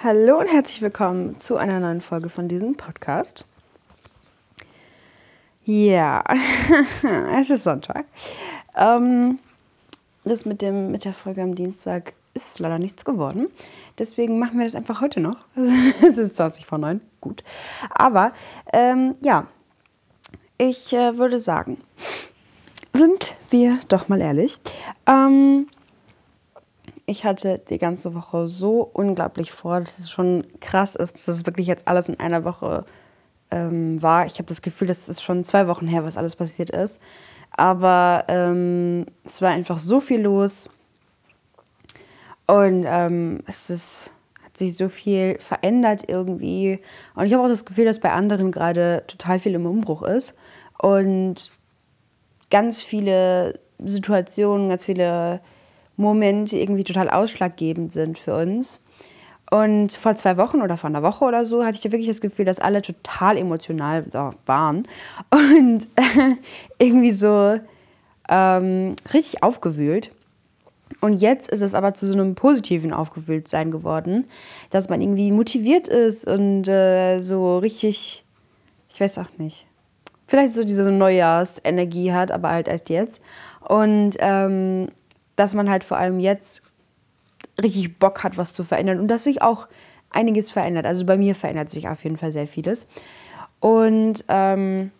Hallo und herzlich willkommen zu einer neuen Folge von diesem Podcast. Ja, es ist Sonntag. Ähm, das mit, dem, mit der Folge am Dienstag ist leider nichts geworden. Deswegen machen wir das einfach heute noch. es ist 20 vor 9, gut. Aber ähm, ja, ich äh, würde sagen, sind wir doch mal ehrlich. Ähm, ich hatte die ganze Woche so unglaublich vor, dass es schon krass ist, dass es wirklich jetzt alles in einer Woche ähm, war. Ich habe das Gefühl, dass es schon zwei Wochen her, was alles passiert ist. Aber ähm, es war einfach so viel los. Und ähm, es ist, hat sich so viel verändert irgendwie. Und ich habe auch das Gefühl, dass bei anderen gerade total viel im Umbruch ist. Und ganz viele Situationen, ganz viele Momente irgendwie total ausschlaggebend sind für uns. Und vor zwei Wochen oder vor einer Woche oder so hatte ich ja wirklich das Gefühl, dass alle total emotional waren und irgendwie so ähm, richtig aufgewühlt. Und jetzt ist es aber zu so einem positiven Aufgewühltsein geworden, dass man irgendwie motiviert ist und äh, so richtig, ich weiß auch nicht, vielleicht so diese Neujahrsenergie hat, aber halt erst jetzt. Und ähm, dass man halt vor allem jetzt richtig Bock hat, was zu verändern und dass sich auch einiges verändert. Also bei mir verändert sich auf jeden Fall sehr vieles. Und ähm,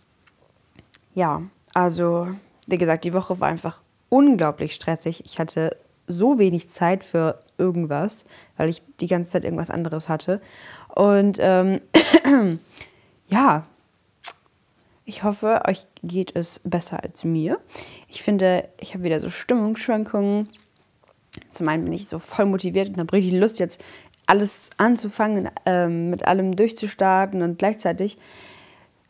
ja, also wie gesagt, die Woche war einfach unglaublich stressig. Ich hatte so wenig Zeit für irgendwas, weil ich die ganze Zeit irgendwas anderes hatte. Und ähm, ja, ich hoffe, euch geht es besser als mir. Ich finde, ich habe wieder so Stimmungsschwankungen. Zum einen bin ich so voll motiviert und habe richtig Lust, jetzt alles anzufangen, ähm, mit allem durchzustarten und gleichzeitig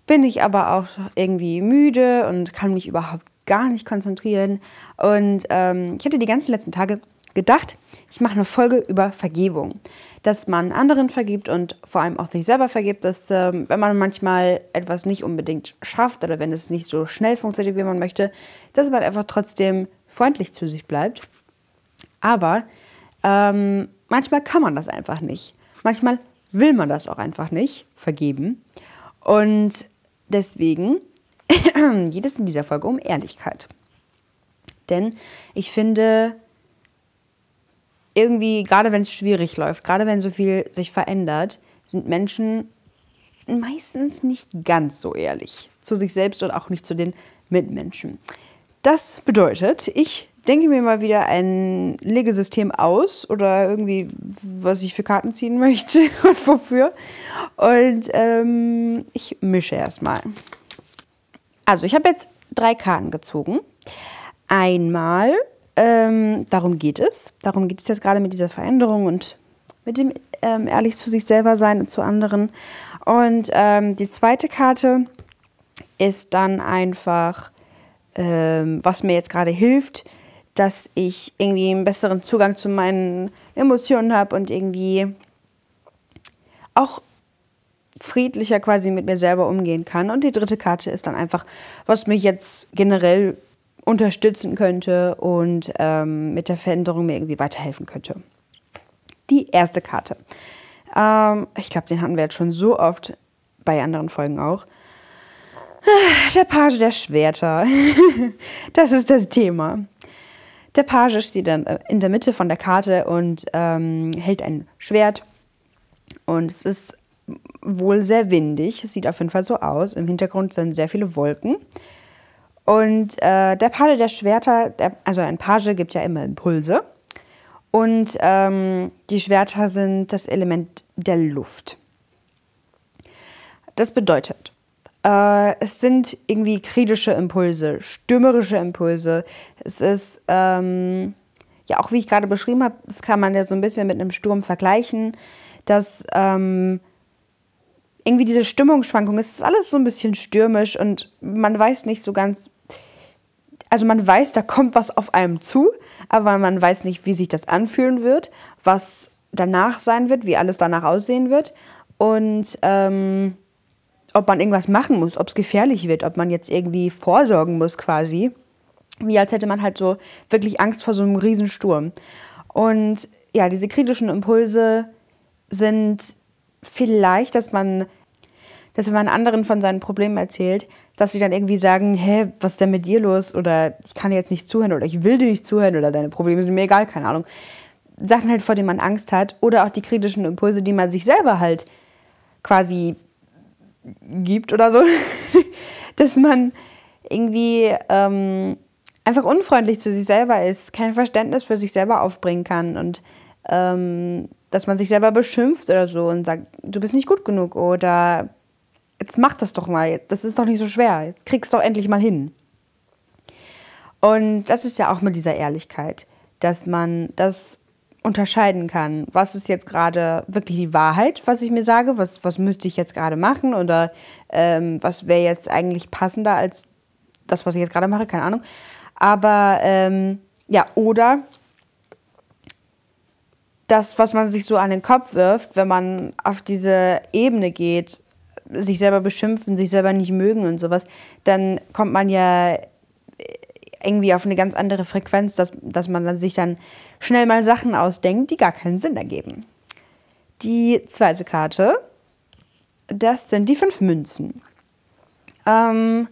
bin ich aber auch irgendwie müde und kann mich überhaupt gar nicht konzentrieren. Und ähm, ich hatte die ganzen letzten Tage gedacht, ich mache eine Folge über Vergebung dass man anderen vergibt und vor allem auch sich selber vergibt, dass ähm, wenn man manchmal etwas nicht unbedingt schafft oder wenn es nicht so schnell funktioniert, wie man möchte, dass man einfach trotzdem freundlich zu sich bleibt. Aber ähm, manchmal kann man das einfach nicht. Manchmal will man das auch einfach nicht vergeben. Und deswegen geht es in dieser Folge um Ehrlichkeit. Denn ich finde, irgendwie, gerade wenn es schwierig läuft, gerade wenn so viel sich verändert, sind Menschen meistens nicht ganz so ehrlich zu sich selbst und auch nicht zu den Mitmenschen. Das bedeutet, ich denke mir mal wieder ein Legesystem aus oder irgendwie, was ich für Karten ziehen möchte und wofür. Und ähm, ich mische erstmal. Also, ich habe jetzt drei Karten gezogen. Einmal ähm, darum geht es. Darum geht es jetzt gerade mit dieser Veränderung und mit dem ähm, ehrlich zu sich selber sein und zu anderen. Und ähm, die zweite Karte ist dann einfach, ähm, was mir jetzt gerade hilft, dass ich irgendwie einen besseren Zugang zu meinen Emotionen habe und irgendwie auch friedlicher quasi mit mir selber umgehen kann. Und die dritte Karte ist dann einfach, was mich jetzt generell unterstützen könnte und ähm, mit der Veränderung mir irgendwie weiterhelfen könnte. Die erste Karte. Ähm, ich glaube, den hatten wir jetzt schon so oft bei anderen Folgen auch. Der Page der Schwerter. das ist das Thema. Der Page steht dann äh, in der Mitte von der Karte und ähm, hält ein Schwert. Und es ist wohl sehr windig. Es sieht auf jeden Fall so aus. Im Hintergrund sind sehr viele Wolken. Und äh, der Page der Schwerter, der, also ein Page gibt ja immer Impulse. Und ähm, die Schwerter sind das Element der Luft. Das bedeutet, äh, es sind irgendwie kritische Impulse, stürmerische Impulse. Es ist, ähm, ja, auch wie ich gerade beschrieben habe, das kann man ja so ein bisschen mit einem Sturm vergleichen, dass ähm, irgendwie diese Stimmungsschwankung ist, ist alles so ein bisschen stürmisch und man weiß nicht so ganz, also man weiß, da kommt was auf einem zu, aber man weiß nicht, wie sich das anfühlen wird, was danach sein wird, wie alles danach aussehen wird und ähm, ob man irgendwas machen muss, ob es gefährlich wird, ob man jetzt irgendwie vorsorgen muss quasi, wie als hätte man halt so wirklich Angst vor so einem Riesensturm. Und ja, diese kritischen Impulse sind vielleicht, dass man, dass wenn man anderen von seinen Problemen erzählt, dass sie dann irgendwie sagen, hä, was ist denn mit dir los? Oder ich kann jetzt nicht zuhören oder ich will dir nicht zuhören oder deine Probleme sind mir egal, keine Ahnung. Sachen halt, vor denen man Angst hat oder auch die kritischen Impulse, die man sich selber halt quasi gibt oder so, dass man irgendwie ähm, einfach unfreundlich zu sich selber ist, kein Verständnis für sich selber aufbringen kann und ähm, dass man sich selber beschimpft oder so und sagt, du bist nicht gut genug oder jetzt mach das doch mal, das ist doch nicht so schwer, jetzt kriegst du doch endlich mal hin. Und das ist ja auch mit dieser Ehrlichkeit, dass man das unterscheiden kann. Was ist jetzt gerade wirklich die Wahrheit, was ich mir sage? Was, was müsste ich jetzt gerade machen? Oder ähm, was wäre jetzt eigentlich passender als das, was ich jetzt gerade mache? Keine Ahnung. Aber ähm, ja, oder das, was man sich so an den Kopf wirft, wenn man auf diese Ebene geht, sich selber beschimpfen, sich selber nicht mögen und sowas, dann kommt man ja irgendwie auf eine ganz andere Frequenz, dass, dass man dann sich dann schnell mal Sachen ausdenkt, die gar keinen Sinn ergeben. Die zweite Karte, das sind die fünf Münzen. Ähm,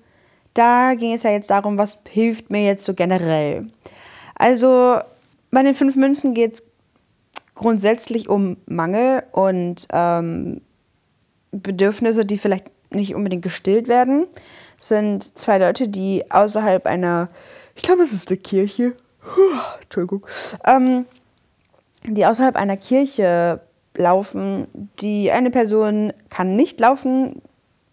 da ging es ja jetzt darum, was hilft mir jetzt so generell. Also bei den fünf Münzen geht es grundsätzlich um Mangel und ähm, Bedürfnisse, die vielleicht nicht unbedingt gestillt werden. Sind zwei Leute, die außerhalb einer, ich glaube, es ist eine Kirche, Entschuldigung, ähm, die außerhalb einer Kirche laufen. Die eine Person kann nicht laufen,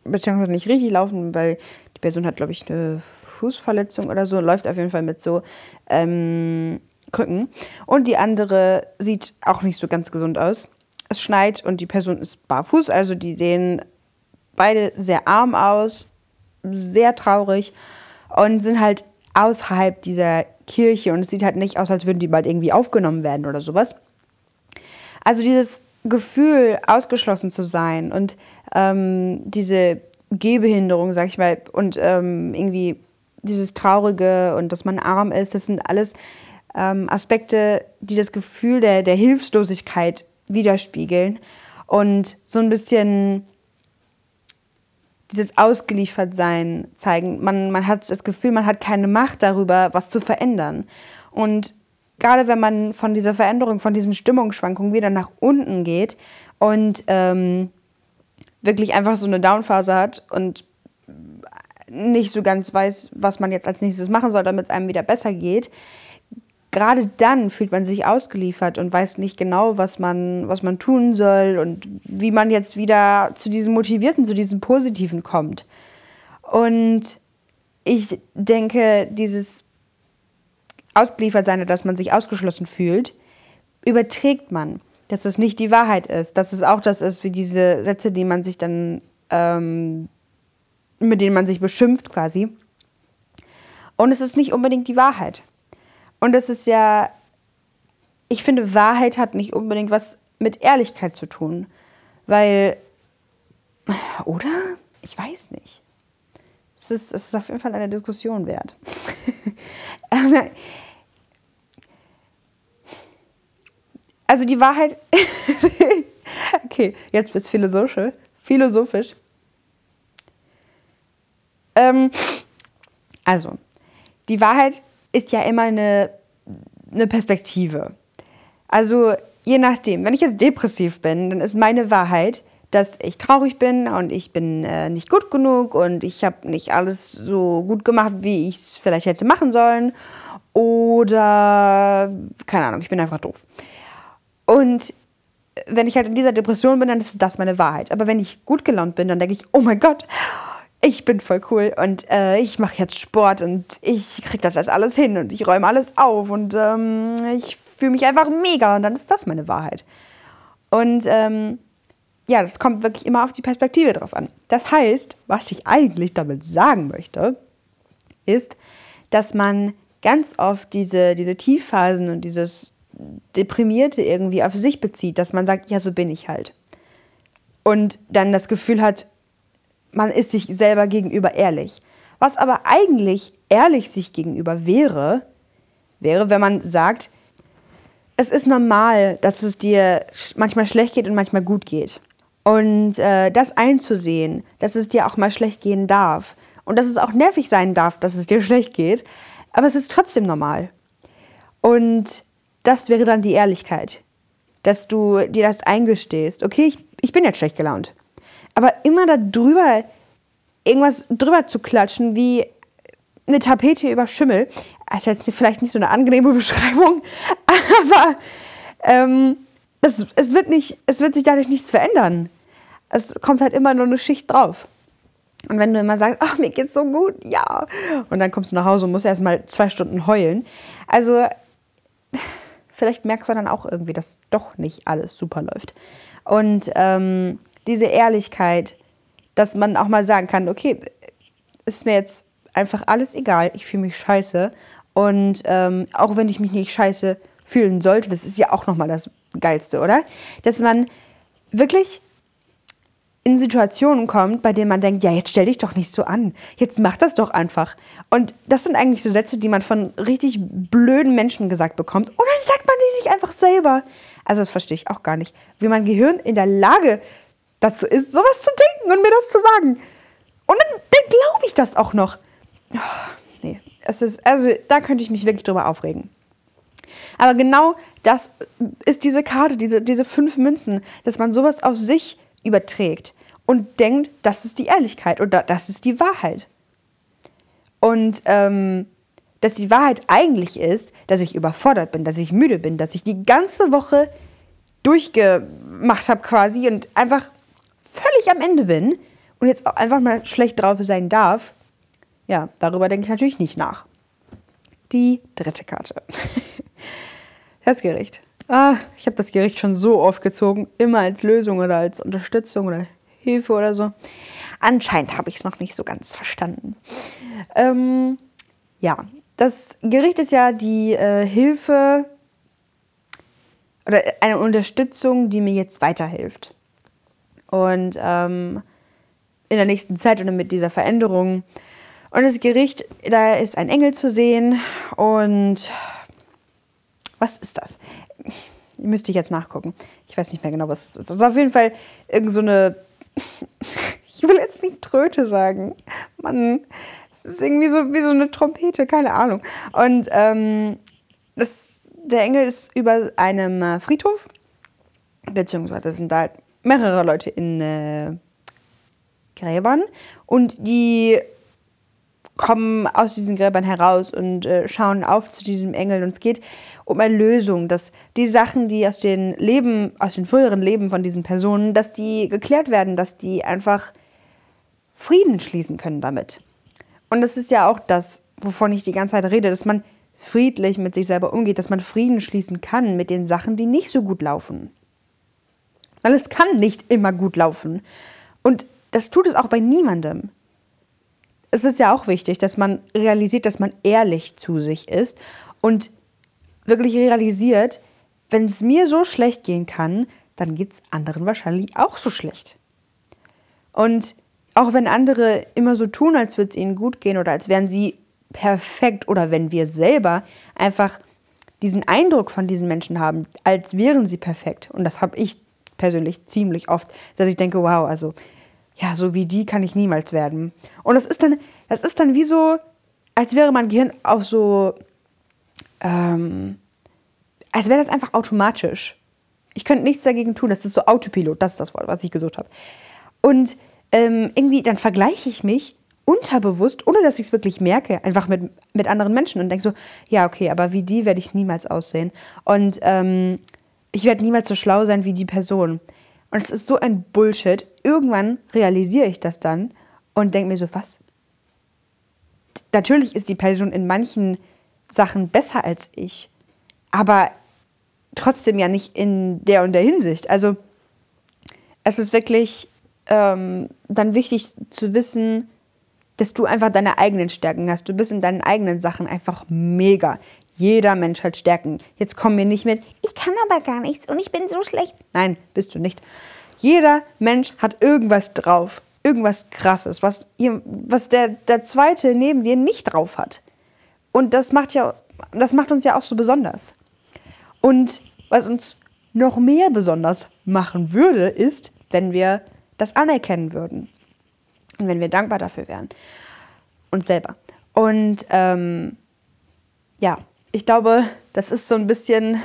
beziehungsweise nicht richtig laufen, weil die Person hat, glaube ich, eine Fußverletzung oder so, läuft auf jeden Fall mit so ähm, Krücken. Und die andere sieht auch nicht so ganz gesund aus. Es schneit und die Person ist barfuß, also die sehen beide sehr arm aus, sehr traurig und sind halt außerhalb dieser Kirche und es sieht halt nicht aus, als würden die bald irgendwie aufgenommen werden oder sowas. Also dieses Gefühl, ausgeschlossen zu sein und ähm, diese Gehbehinderung, sag ich mal, und ähm, irgendwie dieses Traurige und dass man arm ist, das sind alles ähm, Aspekte, die das Gefühl der, der Hilflosigkeit widerspiegeln und so ein bisschen dieses Ausgeliefertsein zeigen. Man, man hat das Gefühl, man hat keine Macht darüber, was zu verändern. Und gerade wenn man von dieser Veränderung, von diesen Stimmungsschwankungen wieder nach unten geht und ähm, wirklich einfach so eine Downphase hat und nicht so ganz weiß, was man jetzt als nächstes machen soll, damit es einem wieder besser geht, gerade dann fühlt man sich ausgeliefert und weiß nicht genau, was man, was man tun soll und wie man jetzt wieder zu diesem Motivierten, zu diesem Positiven kommt. Und ich denke, dieses Ausgeliefertsein oder dass man sich ausgeschlossen fühlt, überträgt man. Dass es nicht die Wahrheit ist. Dass es auch das ist, wie diese Sätze, die man sich dann, ähm, mit denen man sich beschimpft quasi. Und es ist nicht unbedingt die Wahrheit. Und es ist ja, ich finde, Wahrheit hat nicht unbedingt was mit Ehrlichkeit zu tun. Weil, oder? Ich weiß nicht. Es ist, es ist auf jeden Fall eine Diskussion wert. also die Wahrheit. okay, jetzt wird es philosophisch. Philosophisch. Ähm, also, die Wahrheit ist ja immer eine, eine Perspektive. Also je nachdem, wenn ich jetzt depressiv bin, dann ist meine Wahrheit, dass ich traurig bin und ich bin äh, nicht gut genug und ich habe nicht alles so gut gemacht, wie ich es vielleicht hätte machen sollen. Oder keine Ahnung, ich bin einfach doof. Und wenn ich halt in dieser Depression bin, dann ist das meine Wahrheit. Aber wenn ich gut gelaunt bin, dann denke ich, oh mein Gott, ich bin voll cool und äh, ich mache jetzt Sport und ich kriege das alles hin und ich räume alles auf und ähm, ich fühle mich einfach mega und dann ist das meine Wahrheit. Und ähm, ja, das kommt wirklich immer auf die Perspektive drauf an. Das heißt, was ich eigentlich damit sagen möchte, ist, dass man ganz oft diese, diese Tiefphasen und dieses Deprimierte irgendwie auf sich bezieht, dass man sagt, ja, so bin ich halt. Und dann das Gefühl hat, man ist sich selber gegenüber ehrlich. Was aber eigentlich ehrlich sich gegenüber wäre, wäre, wenn man sagt, es ist normal, dass es dir manchmal schlecht geht und manchmal gut geht. Und äh, das einzusehen, dass es dir auch mal schlecht gehen darf und dass es auch nervig sein darf, dass es dir schlecht geht, aber es ist trotzdem normal. Und das wäre dann die Ehrlichkeit, dass du dir das eingestehst. Okay, ich, ich bin jetzt schlecht gelaunt. Aber immer darüber irgendwas drüber zu klatschen, wie eine Tapete über Schimmel, ist jetzt vielleicht nicht so eine angenehme Beschreibung, aber ähm, es, es, wird nicht, es wird sich dadurch nichts verändern. Es kommt halt immer nur eine Schicht drauf. Und wenn du immer sagst, ach, mir geht's so gut, ja. Und dann kommst du nach Hause und musst erst mal zwei Stunden heulen. Also, vielleicht merkst du dann auch irgendwie, dass doch nicht alles super läuft. Und ähm, diese Ehrlichkeit, dass man auch mal sagen kann, okay, ist mir jetzt einfach alles egal, ich fühle mich scheiße. Und ähm, auch wenn ich mich nicht scheiße fühlen sollte, das ist ja auch nochmal das Geilste, oder? Dass man wirklich in Situationen kommt, bei denen man denkt, ja, jetzt stell dich doch nicht so an. Jetzt mach das doch einfach. Und das sind eigentlich so Sätze, die man von richtig blöden Menschen gesagt bekommt. Und dann sagt man die sich einfach selber. Also das verstehe ich auch gar nicht. Wie mein Gehirn in der Lage dazu ist, sowas zu denken und mir das zu sagen. Und dann, dann glaube ich das auch noch. Oh, nee, es ist, also da könnte ich mich wirklich drüber aufregen. Aber genau das ist diese Karte, diese, diese fünf Münzen, dass man sowas auf sich überträgt und denkt, das ist die Ehrlichkeit oder das ist die Wahrheit. Und ähm, dass die Wahrheit eigentlich ist, dass ich überfordert bin, dass ich müde bin, dass ich die ganze Woche durchgemacht habe quasi und einfach völlig am Ende bin und jetzt auch einfach mal schlecht drauf sein darf, ja, darüber denke ich natürlich nicht nach. Die dritte Karte. Das Gericht. Ah, ich habe das Gericht schon so oft gezogen, immer als Lösung oder als Unterstützung oder Hilfe oder so. Anscheinend habe ich es noch nicht so ganz verstanden. Ähm, ja, das Gericht ist ja die äh, Hilfe oder eine Unterstützung, die mir jetzt weiterhilft. Und ähm, in der nächsten Zeit oder mit dieser Veränderung. Und das Gericht, da ist ein Engel zu sehen und was ist das? Müsste ich jetzt nachgucken. Ich weiß nicht mehr genau, was es ist. Das ist auf jeden Fall irgend so eine. ich will jetzt nicht Tröte sagen. Mann, es ist irgendwie so wie so eine Trompete, keine Ahnung. Und ähm, das, der Engel ist über einem äh, Friedhof, beziehungsweise sind da mehrere Leute in äh, Gräbern und die kommen aus diesen Gräbern heraus und äh, schauen auf zu diesem Engel. Und es geht um Erlösung, dass die Sachen, die aus den Leben, aus den früheren Leben von diesen Personen, dass die geklärt werden, dass die einfach Frieden schließen können damit. Und das ist ja auch das, wovon ich die ganze Zeit rede, dass man friedlich mit sich selber umgeht, dass man Frieden schließen kann mit den Sachen, die nicht so gut laufen. Weil es kann nicht immer gut laufen. Und das tut es auch bei niemandem es ist ja auch wichtig, dass man realisiert, dass man ehrlich zu sich ist und wirklich realisiert, wenn es mir so schlecht gehen kann, dann geht es anderen wahrscheinlich auch so schlecht. Und auch wenn andere immer so tun, als würde es ihnen gut gehen oder als wären sie perfekt oder wenn wir selber einfach diesen Eindruck von diesen Menschen haben, als wären sie perfekt. Und das habe ich persönlich ziemlich oft, dass ich denke, wow, also ja, so wie die kann ich niemals werden. Und das ist dann, das ist dann wie so, als wäre mein Gehirn auf so, ähm, als wäre das einfach automatisch. Ich könnte nichts dagegen tun. Das ist so Autopilot, das ist das Wort, was ich gesucht habe. Und ähm, irgendwie, dann vergleiche ich mich unterbewusst, ohne dass ich es wirklich merke, einfach mit, mit anderen Menschen und denke so, ja, okay, aber wie die werde ich niemals aussehen. Und ähm, ich werde niemals so schlau sein wie die Person. Und es ist so ein Bullshit. Irgendwann realisiere ich das dann und denke mir so, was? Natürlich ist die Person in manchen Sachen besser als ich, aber trotzdem ja nicht in der und der Hinsicht. Also es ist wirklich ähm, dann wichtig zu wissen, dass du einfach deine eigenen Stärken hast. Du bist in deinen eigenen Sachen einfach mega. Jeder Mensch hat Stärken. Jetzt kommen wir nicht mit, ich kann aber gar nichts und ich bin so schlecht. Nein, bist du nicht. Jeder Mensch hat irgendwas drauf. Irgendwas Krasses, was, ihr, was der, der Zweite neben dir nicht drauf hat. Und das macht, ja, das macht uns ja auch so besonders. Und was uns noch mehr besonders machen würde, ist, wenn wir das anerkennen würden. Und wenn wir dankbar dafür wären. Uns selber. Und ähm, ja, ich glaube, das ist so ein bisschen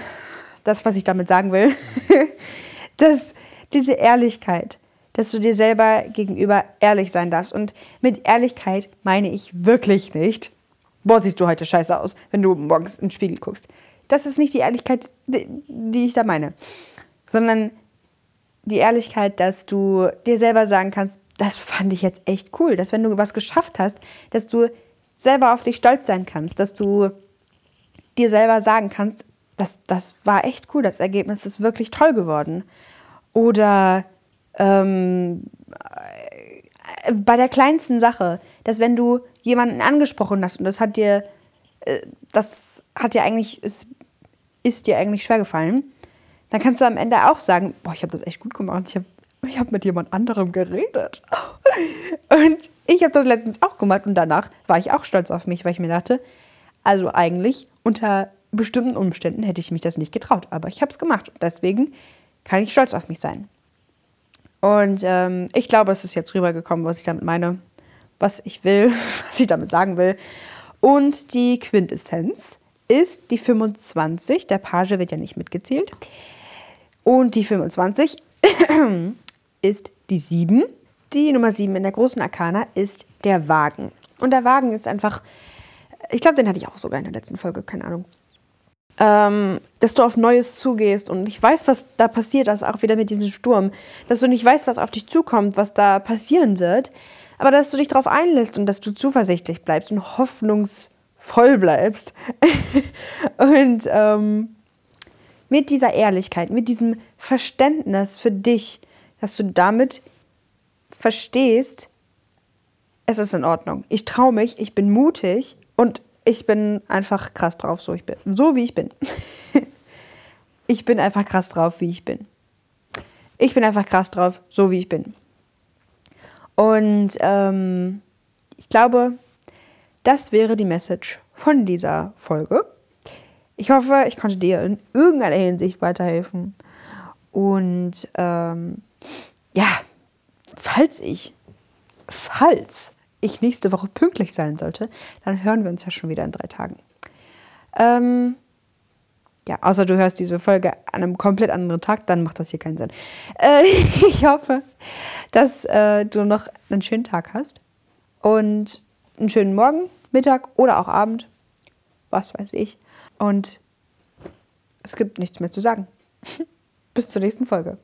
das, was ich damit sagen will. dass diese Ehrlichkeit, dass du dir selber gegenüber ehrlich sein darfst. Und mit Ehrlichkeit meine ich wirklich nicht, boah, siehst du heute scheiße aus, wenn du morgens in den Spiegel guckst. Das ist nicht die Ehrlichkeit, die ich da meine, sondern die Ehrlichkeit, dass du dir selber sagen kannst, das fand ich jetzt echt cool, dass wenn du was geschafft hast, dass du selber auf dich stolz sein kannst, dass du dir selber sagen kannst, das, das war echt cool, das Ergebnis ist wirklich toll geworden. Oder ähm, äh, bei der kleinsten Sache, dass wenn du jemanden angesprochen hast und das hat dir, äh, das hat dir eigentlich, ist, ist dir eigentlich schwer gefallen, dann kannst du am Ende auch sagen, boah, ich habe das echt gut gemacht, ich habe ich hab mit jemand anderem geredet. Und ich habe das letztens auch gemacht und danach war ich auch stolz auf mich, weil ich mir dachte, also eigentlich unter bestimmten Umständen hätte ich mich das nicht getraut, aber ich habe es gemacht. Deswegen kann ich stolz auf mich sein. Und ähm, ich glaube, es ist jetzt rübergekommen, was ich damit meine, was ich will, was ich damit sagen will. Und die Quintessenz ist die 25. Der Page wird ja nicht mitgezählt. Und die 25 ist die 7. Die Nummer 7 in der großen Arkana ist der Wagen. Und der Wagen ist einfach, ich glaube, den hatte ich auch sogar in der letzten Folge, keine Ahnung ähm, dass du auf Neues zugehst. Und ich weiß, was da passiert ist, auch wieder mit diesem Sturm. Dass du nicht weißt, was auf dich zukommt, was da passieren wird. Aber dass du dich darauf einlässt und dass du zuversichtlich bleibst und hoffnungsvoll bleibst. und ähm, mit dieser Ehrlichkeit, mit diesem Verständnis für dich, dass du damit verstehst, es ist in Ordnung. Ich traue mich, ich bin mutig und ich bin einfach krass drauf, so ich bin. So wie ich bin. ich bin einfach krass drauf, wie ich bin. Ich bin einfach krass drauf, so wie ich bin. Und ähm, ich glaube, das wäre die Message von dieser Folge. Ich hoffe, ich konnte dir in irgendeiner Hinsicht weiterhelfen. Und ähm, ja, falls ich, falls ich nächste Woche pünktlich sein sollte, dann hören wir uns ja schon wieder in drei Tagen. Ähm, ja, außer du hörst diese Folge an einem komplett anderen Tag, dann macht das hier keinen Sinn. Äh, ich hoffe, dass äh, du noch einen schönen Tag hast und einen schönen Morgen, Mittag oder auch Abend, was weiß ich. Und es gibt nichts mehr zu sagen. Bis zur nächsten Folge.